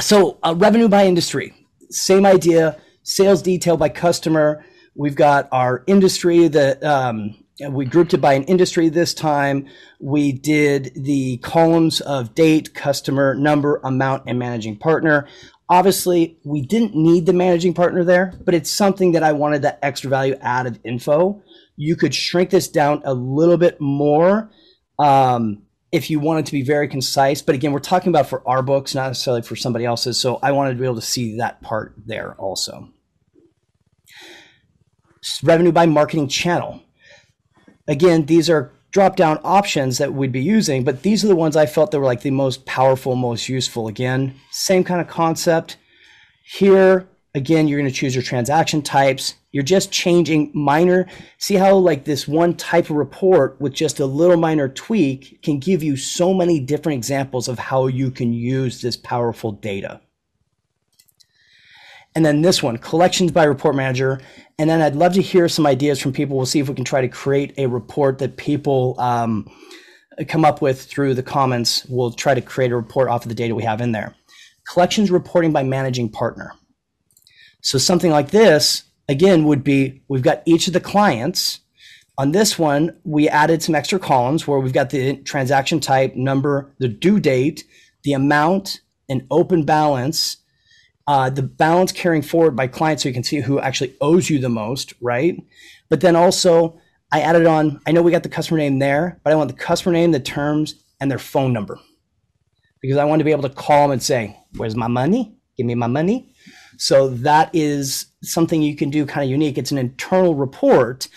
so uh, revenue by industry, same idea. Sales detail by customer. We've got our industry that um, we grouped it by an industry this time. We did the columns of date, customer, number, amount, and managing partner. Obviously, we didn't need the managing partner there, but it's something that I wanted that extra value add of info. You could shrink this down a little bit more um, if you wanted to be very concise. But again, we're talking about for our books, not necessarily for somebody else's. So I wanted to be able to see that part there also. Revenue by marketing channel again, these are drop down options that we'd be using, but these are the ones I felt that were like the most powerful, most useful. Again, same kind of concept. Here, again, you're going to choose your transaction types. You're just changing minor. See how like this one type of report with just a little minor tweak can give you so many different examples of how you can use this powerful data. And then this one, collections by report manager. And then I'd love to hear some ideas from people. We'll see if we can try to create a report that people um, come up with through the comments. We'll try to create a report off of the data we have in there. Collections reporting by managing partner. So something like this, again, would be we've got each of the clients. On this one, we added some extra columns where we've got the transaction type, number, the due date, the amount, an open balance, uh, the balance carrying forward by client so you can see who actually owes you the most, right? But then also, I added on, I know we got the customer name there, but I want the customer name, the terms, and their phone number because I want to be able to call them and say, Where's my money? Give me my money. So that is something you can do kind of unique. It's an internal report.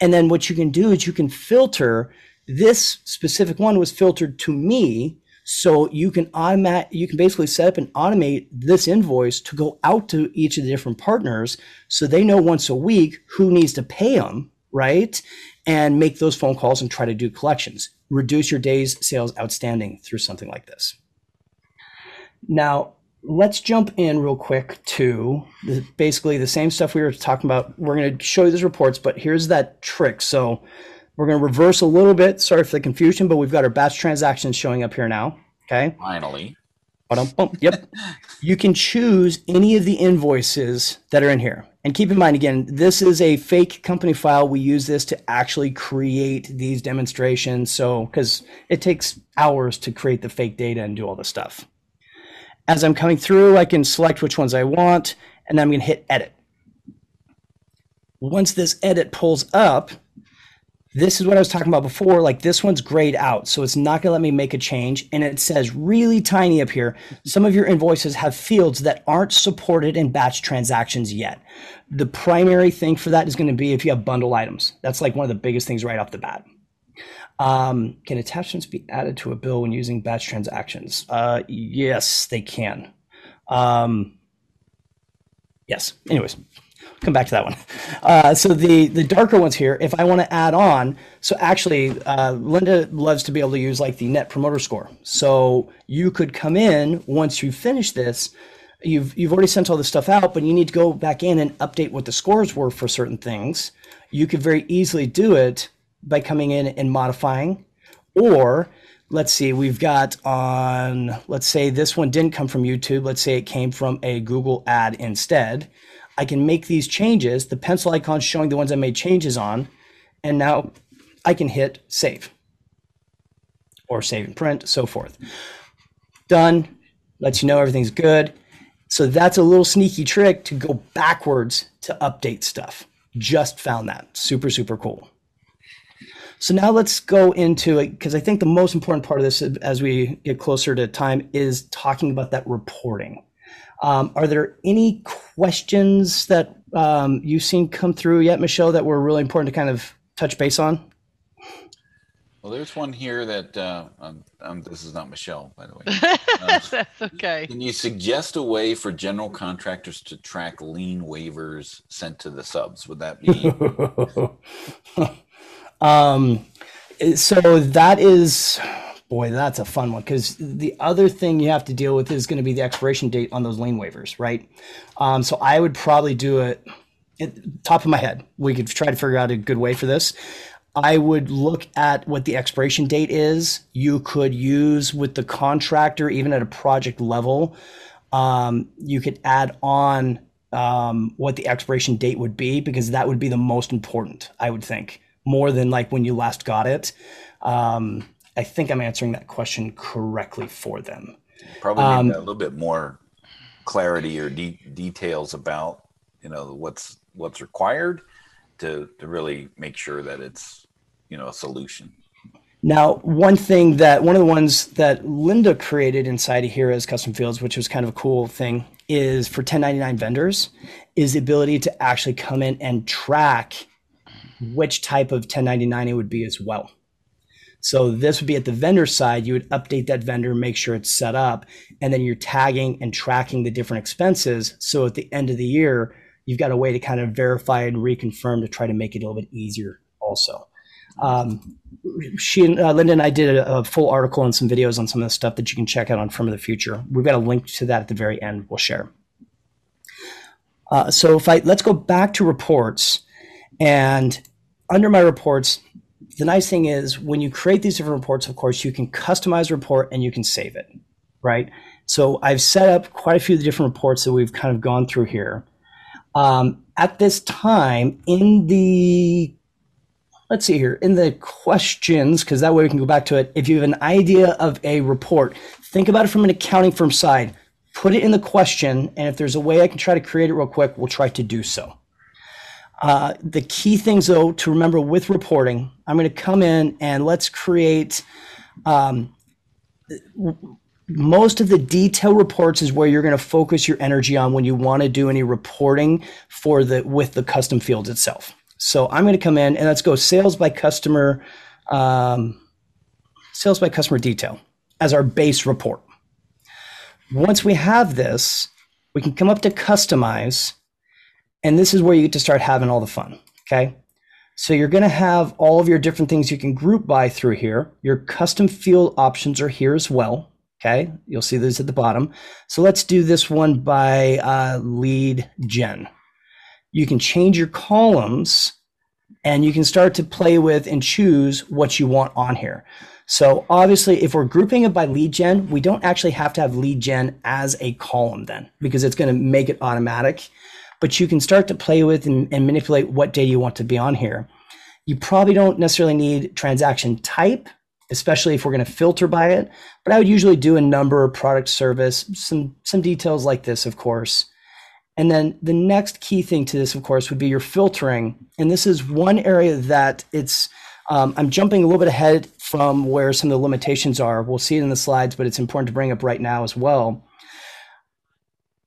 And then what you can do is you can filter this specific one was filtered to me so you can automate, you can basically set up and automate this invoice to go out to each of the different partners so they know once a week who needs to pay them, right? And make those phone calls and try to do collections. Reduce your days sales outstanding through something like this. Now, let's jump in real quick to the, basically the same stuff we were talking about. We're going to show you these reports, but here's that trick. So we're going to reverse a little bit. Sorry for the confusion, but we've got our batch transactions showing up here now. Okay. Finally. Yep. (laughs) you can choose any of the invoices that are in here. And keep in mind, again, this is a fake company file. We use this to actually create these demonstrations. So, because it takes hours to create the fake data and do all this stuff. As I'm coming through, I can select which ones I want, and then I'm going to hit edit. Once this edit pulls up, this is what I was talking about before. Like this one's grayed out, so it's not going to let me make a change. And it says really tiny up here. Some of your invoices have fields that aren't supported in batch transactions yet. The primary thing for that is going to be if you have bundle items. That's like one of the biggest things right off the bat. Um, can attachments be added to a bill when using batch transactions? Uh, yes, they can. Um, yes. Anyways, come back to that one. Uh, so the the darker ones here, if I want to add on, so actually, uh, Linda loves to be able to use like the Net Promoter Score. So you could come in once you finish this. You've you've already sent all this stuff out, but you need to go back in and update what the scores were for certain things. You could very easily do it by coming in and modifying, or let's see, we've got on, let's say this one didn't come from YouTube. Let's say it came from a Google ad instead. I can make these changes. The pencil icon showing the ones I made changes on. And now I can hit save or save and print, so forth. Done. Lets you know everything's good. So that's a little sneaky trick to go backwards to update stuff. Just found that. Super, super cool. So now let's go into it because I think the most important part of this as we get closer to time is talking about that reporting. Um, are there any questions that um, you've seen come through yet, Michelle, that were really important to kind of touch base on? Well, there's one here that uh, um, um, this is not Michelle, by the way. Uh, (laughs) That's okay. Can you suggest a way for general contractors to track lien waivers sent to the subs? Would that be? (laughs) um, so that is, boy, that's a fun one because the other thing you have to deal with is going to be the expiration date on those lien waivers, right? Um, so I would probably do it. Top of my head, we could try to figure out a good way for this. I would look at what the expiration date is. You could use with the contractor, even at a project level. Um, you could add on um, what the expiration date would be because that would be the most important, I would think, more than like when you last got it. Um, I think I'm answering that question correctly for them. Probably um, a little bit more clarity or de- details about you know what's what's required to to really make sure that it's you know a solution. Now, one thing that one of the ones that Linda created inside of here as custom fields, which was kind of a cool thing, is for 1099 vendors, is the ability to actually come in and track which type of 1099 it would be as well. So this would be at the vendor side. You would update that vendor, make sure it's set up, and then you're tagging and tracking the different expenses. So at the end of the year, you've got a way to kind of verify and reconfirm to try to make it a little bit easier also. Um, she and uh, Linda and I did a, a, full article and some videos on some of the stuff that you can check out on Firm of the Future. We've got a link to that at the very end. We'll share. Uh, so if I let's go back to reports, and under my reports, the nice thing is when you create these different reports, of course, you can customize a report and you can save it, right? So I've set up quite a few of the different reports that we've kind of gone through here. Um, at this time, in the let's see here in the questions because that way we can go back to it if you have an idea of a report think about it from an accounting firm side put it in the question and if there's a way i can try to create it real quick we'll try to do so uh, the key things though to remember with reporting i'm going to come in and let's create um, most of the detail reports is where you're going to focus your energy on when you want to do any reporting for the with the custom fields itself so I'm going to come in and let's go sales by customer, um, sales by customer detail as our base report. Once we have this, we can come up to customize, and this is where you get to start having all the fun. Okay. So you're going to have all of your different things you can group by through here. Your custom field options are here as well. Okay. You'll see those at the bottom. So let's do this one by uh, lead gen you can change your columns and you can start to play with and choose what you want on here. So obviously, if we're grouping it by lead gen, we don't actually have to have lead gen as a column then because it's going to make it automatic. But you can start to play with and, and manipulate what data you want to be on here. You probably don't necessarily need transaction type, especially if we're going to filter by it. But I would usually do a number, product, service, some some details like this, of course. And then the next key thing to this, of course, would be your filtering. And this is one area that it's, um, I'm jumping a little bit ahead from where some of the limitations are. We'll see it in the slides, but it's important to bring up right now as well.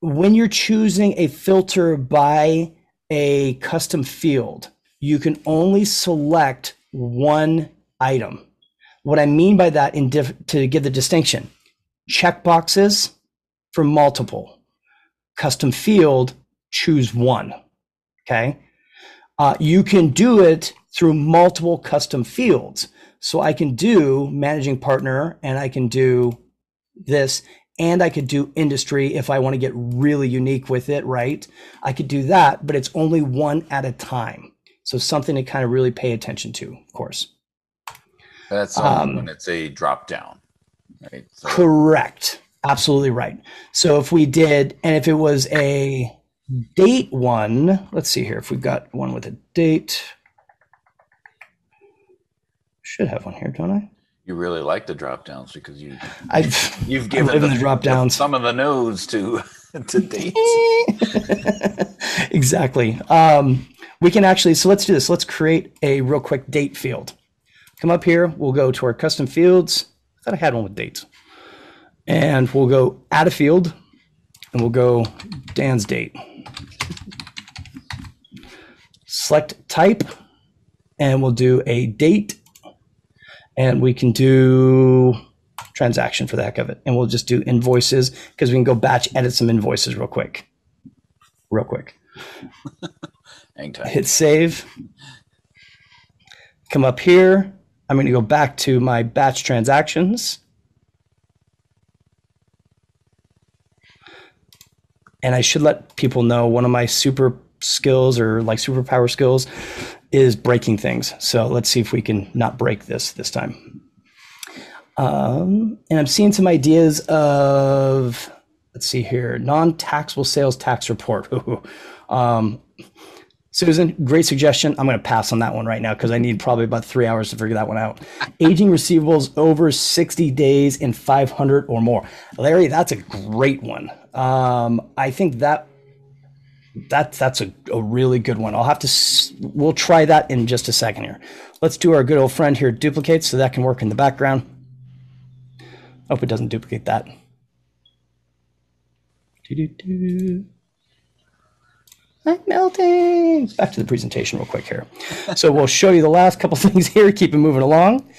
When you're choosing a filter by a custom field, you can only select one item. What I mean by that, in diff- to give the distinction, checkboxes for multiple custom field, choose one. Okay. Uh, you can do it through multiple custom fields. So I can do managing partner and I can do this and I could do industry if I want to get really unique with it, right? I could do that, but it's only one at a time. So something to kind of really pay attention to, of course. That's um, when it's a drop down, right? So. Correct. Absolutely right. So if we did, and if it was a date one, let's see here. If we've got one with a date, should have one here, don't I? You really like the drop downs because you I've you've (laughs) given the, the drop downs some of the nodes to (laughs) to dates. (laughs) exactly. Um, we can actually so let's do this. Let's create a real quick date field. Come up here. We'll go to our custom fields. I thought I had one with dates and we'll go add a field. and we'll go Dan's date. Select type, and we'll do a date, and we can do transaction for the heck of it. And we'll just do invoices because we can go batch edit some invoices real quick. Real quick. (laughs) Hit save. Come up here. I'm going to go back to my batch transactions. And I should let people know one of my super skills or like superpower skills is breaking things. So let's see if we can not break this this time. Um, and I'm seeing some ideas of, let's see here, non taxable sales tax report. (laughs) um, Susan, great suggestion. I'm going to pass on that one right now because I need probably about three hours to figure that one out. Aging receivables over 60 days and 500 or more. Larry, that's a great one. Um, I think that that that's a, a really good one. I'll have to. We'll try that in just a second here. Let's do our good old friend here duplicate so that can work in the background. Hope it doesn't duplicate that. Doo-doo-doo. I'm melting. Back to the presentation real quick here. So we'll show you the last couple (laughs) things here, keep it moving along.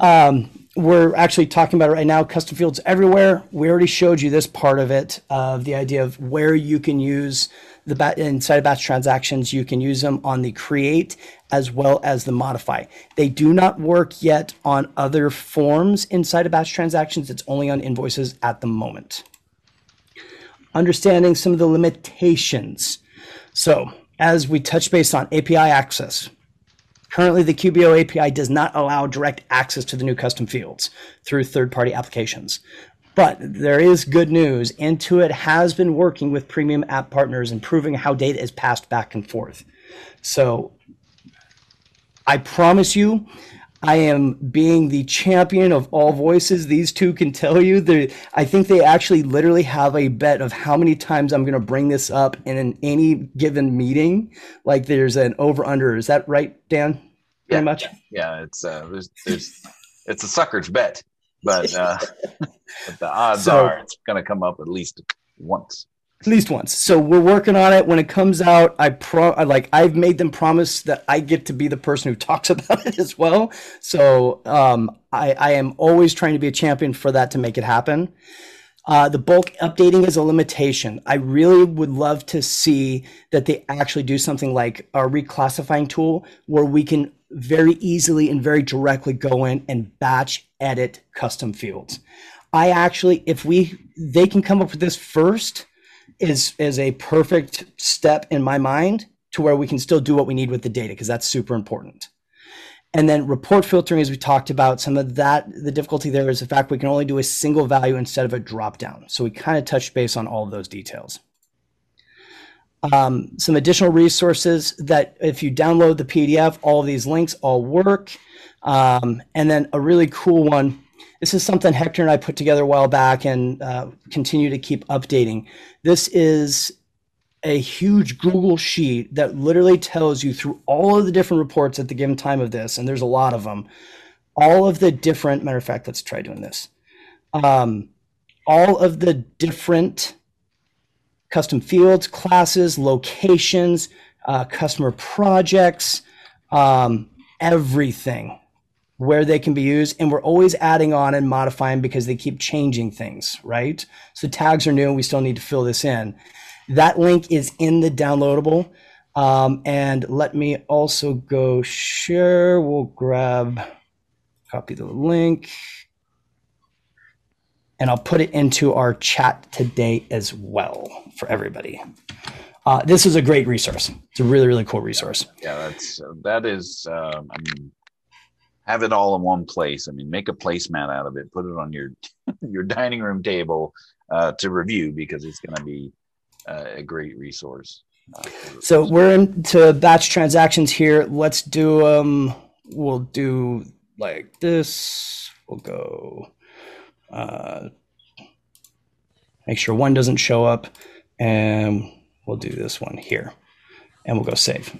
Um, we're actually talking about it right now, custom fields everywhere. We already showed you this part of it, of uh, the idea of where you can use the inside of batch transactions. You can use them on the create as well as the modify. They do not work yet on other forms inside of batch transactions. It's only on invoices at the moment. Understanding some of the limitations. So as we touch base on API access, currently the QBO API does not allow direct access to the new custom fields through third-party applications. But there is good news. Intuit has been working with premium app partners, improving how data is passed back and forth. So I promise you, I am being the champion of all voices. These two can tell you that I think they actually literally have a bet of how many times I'm going to bring this up in an, any given meeting. Like there's an over under. Is that right, Dan? Very yeah, much. Yeah, it's uh, there's there's it's a sucker's bet, but (laughs) uh, but the odds so, are it's going to come up at least once at least once. So we're working on it. When it comes out, I pro I, like I've made them promise that I get to be the person who (laughs) talks about it as well. So um, I, I am always trying to be a champion for that to make it happen. Uh, the bulk updating is a limitation. I really would love to see that they actually do something like a reclassifying tool where we can very easily and very directly go in and batch edit custom fields. I actually, if we, they can come up with this first is is a perfect step in my mind to where we can still do what we need with the data because that's super important. And then report filtering, as we talked about, some of that, the difficulty there is the fact we can only do a single value instead of a drop down. So we kind of touched base on all of those details. Um, some additional resources that if you download the PDF, all of these links all work. Um, and then a really cool one this is something Hector and I put together a while back and uh, continue to keep updating. This is a huge Google sheet that literally tells you through all of the different reports at the given time of this, and there's a lot of them, all of the different, matter of fact, let's try doing this. Um, all of the different custom fields, classes, locations, uh, customer projects, um, everything where they can be used. And we're always adding on and modifying because they keep changing things, right? So tags are new and we still need to fill this in. That link is in the downloadable. Um, and let me also go share. We'll grab, copy the link, and I'll put it into our chat today as well for everybody. Uh, this is a great resource. It's a really, really cool resource. Yeah, that's that is. Um, I mean, have it all in one place. I mean, make a placemat out of it, put it on your (laughs) your dining room table uh, to review because it's going to be uh, a great resource. Uh, so we're into batch transactions here. Let's do um. We'll do like this. We'll go. Uh, make sure one doesn't show up, and we'll do this one here, and we'll go save.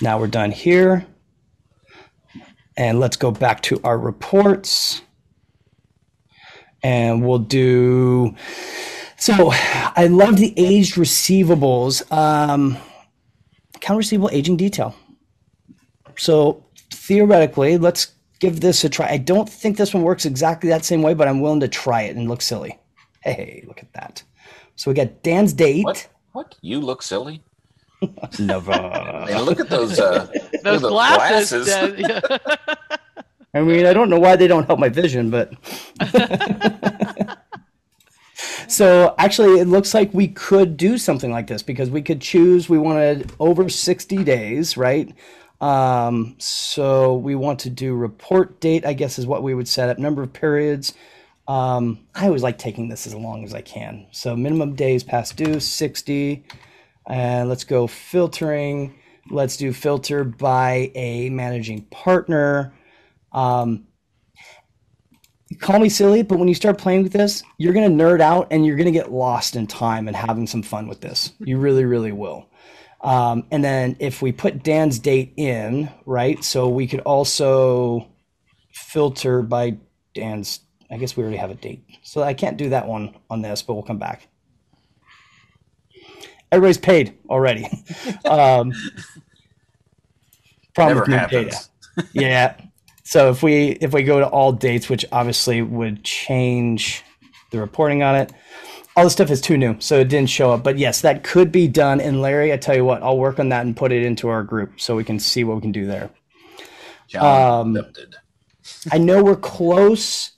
Now we're done here. And let's go back to our reports. and we'll do. So, I love the aged receivables. Um, account receivable aging detail. So theoretically, let's give this a try. I don't think this one works exactly that same way, but I'm willing to try it and look silly. Hey, look at that. So we got Dan's date. What? What? You look silly. Never. hey, look at those. Uh, those, those glasses. glasses. (laughs) I mean, I don't know why they don't help my vision, but. (laughs) so actually, it looks like we could do something like this because we could choose. We wanted over sixty days, right? Um, so we want to do report date. I guess is what we would set up. Number of periods um, I always like taking this as long as I can. So minimum days past due, 60. And let's go filtering. Let's do filter by a managing partner. Um, call me silly, but when you start playing with this, you're going to nerd out and you're going to get lost in time and having some fun with this. You really, really will. Um, and then if we put Dan's date in, right? So we could also filter by Dan's I guess we already have a date. So I can't do that one on this, but we'll come back. Everybody's paid already. (laughs) um, problem Never with new happens. data. yeah. So if we if we go to all dates, which obviously would change the reporting on it, all the stuff is too new, so it didn't show up. But yes, that could be done. And Larry, I tell you what, I'll work on that and put it into our group so we can see what we can do there. John um, I know we're close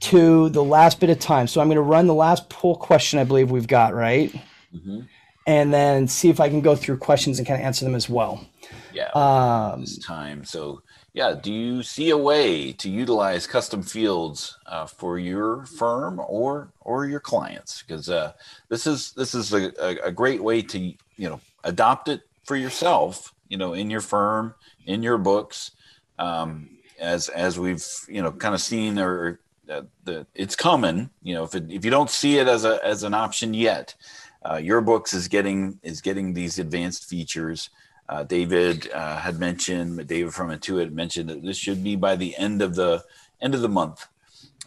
to the last bit of time. So I'm going to run the last poll question I believe we've got, right? Mm-hmm. And then see if I can go through questions and kind of answer them as well. Yeah. Um, this time. So, yeah, do you see a way to utilize custom fields uh, for your firm or or your clients? Because uh, this is this is a, a great way to you know adopt it for yourself. You know, in your firm, in your books. Um, as as we've you know kind of seen or uh, the it's coming. You know, if it, if you don't see it as a as an option yet, uh, your books is getting is getting these advanced features. Uh, David uh, had mentioned, David from Intuit mentioned that this should be by the end of the end of the month.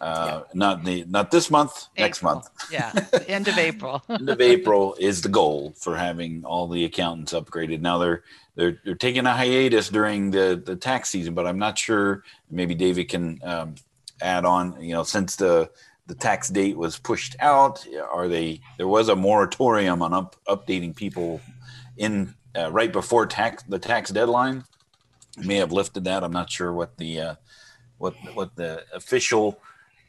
Uh, yeah. Not the not this month, April. next month. yeah, (laughs) end of April. end of April is the goal for having all the accountants upgraded. Now they're they're they're taking a hiatus during the the tax season, but I'm not sure. Maybe David can um, add on, you know, since the the tax date was pushed out, are they? There was a moratorium on up, updating people in uh, right before tax the tax deadline. may have lifted that. I'm not sure what the uh, what what the official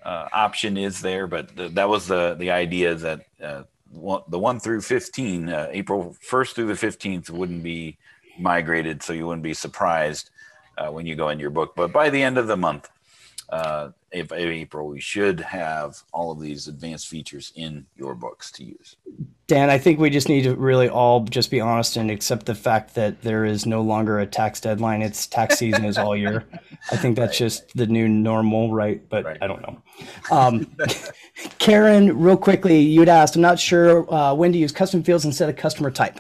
uh, option is there, but th- that was the the idea that uh, one, the one through 15, uh, April 1st through the 15th, wouldn't be migrated, so you wouldn't be surprised uh, when you go in your book. But by the end of the month, uh, of April, we should have all of these advanced features in your books to use. Dan, I think we just need to really all just be honest and accept the fact that there is no longer a tax deadline. It's tax season is all year. I think that's right. just the new normal, right? But right. I don't know. Um, (laughs) Karen, real quickly, you'd asked, I'm not sure uh, when to use custom fields instead of customer type.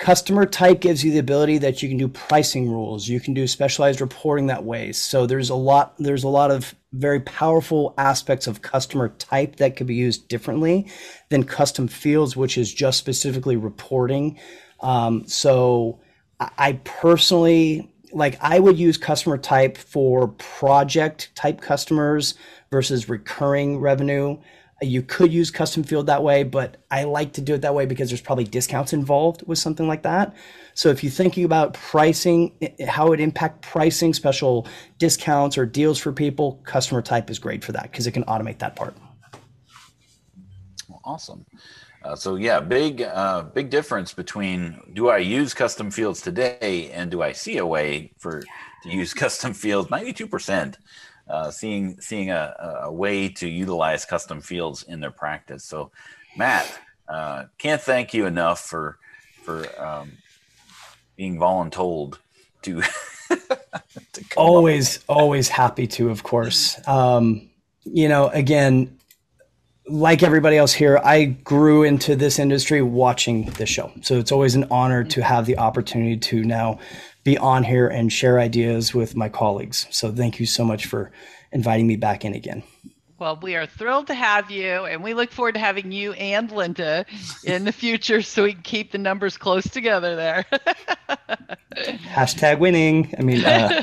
Customer type gives you the ability that you can do pricing rules. You can do specialized reporting that way. So there's a lot there's a lot of very powerful aspects of customer type that could be used differently than custom fields, which is just specifically reporting. Um, so I personally like I would use customer type for project type customers versus recurring revenue. You could use custom field that way, but I like to do it that way because there's probably discounts involved with something like that. So if you're thinking about pricing, how it impact pricing, special discounts or deals for people, customer type is great for that because it can automate that part. Well, awesome. Uh, so yeah, big uh, big difference between do I use custom fields today and do I see a way for to use (laughs) custom fields? Ninety two percent uh, seeing seeing a, a, way to utilize custom fields in their practice. So, Matt, uh, can't thank you enough for for um, being voluntold to. (laughs) to always, always happy to, of course. Um, you know, again, like everybody else here, I grew into this industry watching this show. So it's always an honor to have the opportunity to now be on here and share ideas with my colleagues. So thank you so much for inviting me back in again. Well, we are thrilled to have you, and we look forward to having you and Linda in the future so we can keep the numbers close together there. (laughs) Hashtag winning. I mean, uh,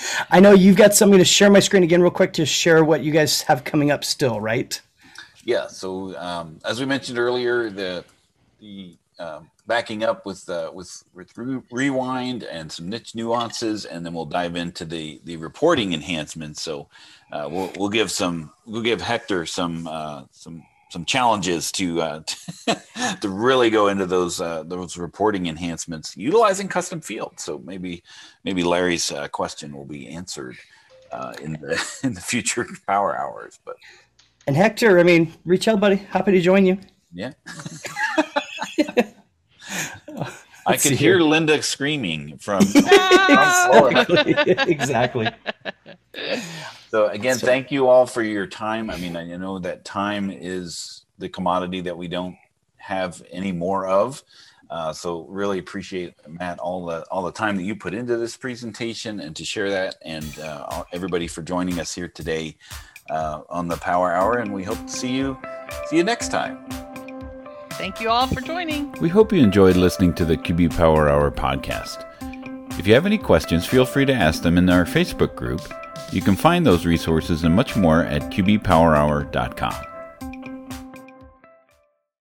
(laughs) I know you've got something to share my screen again, real quick, to share what you guys have coming up still, right? Yeah. So, um, as we mentioned earlier, the the um, backing up with uh, with, with re- rewind and some niche nuances, and then we'll dive into the the reporting enhancements. So uh, we'll we'll give some we'll give Hector some uh, some some challenges to uh, (laughs) to really go into those uh, those reporting enhancements utilizing custom fields. So maybe maybe Larry's uh, question will be answered uh, in the (laughs) in the future power hours. But and Hector, I mean, reach out, buddy. Happy to join you. Yeah. (laughs) I could hear Linda screaming from, (laughs) exactly. (laughs) exactly. So again, so, thank you all for your time. I mean, I know that time is the commodity that we don't have any more of. Uh, so really appreciate Matt all the all the time that you put into this presentation and to share that, and uh, everybody for joining us here today uh, on the Power Hour. And we hope to see you see you next time. Thank you all for joining. We hope you enjoyed listening to the QB Power Hour podcast. If you have any questions, feel free to ask them in our Facebook group. You can find those resources and much more at qbpowerhour.com.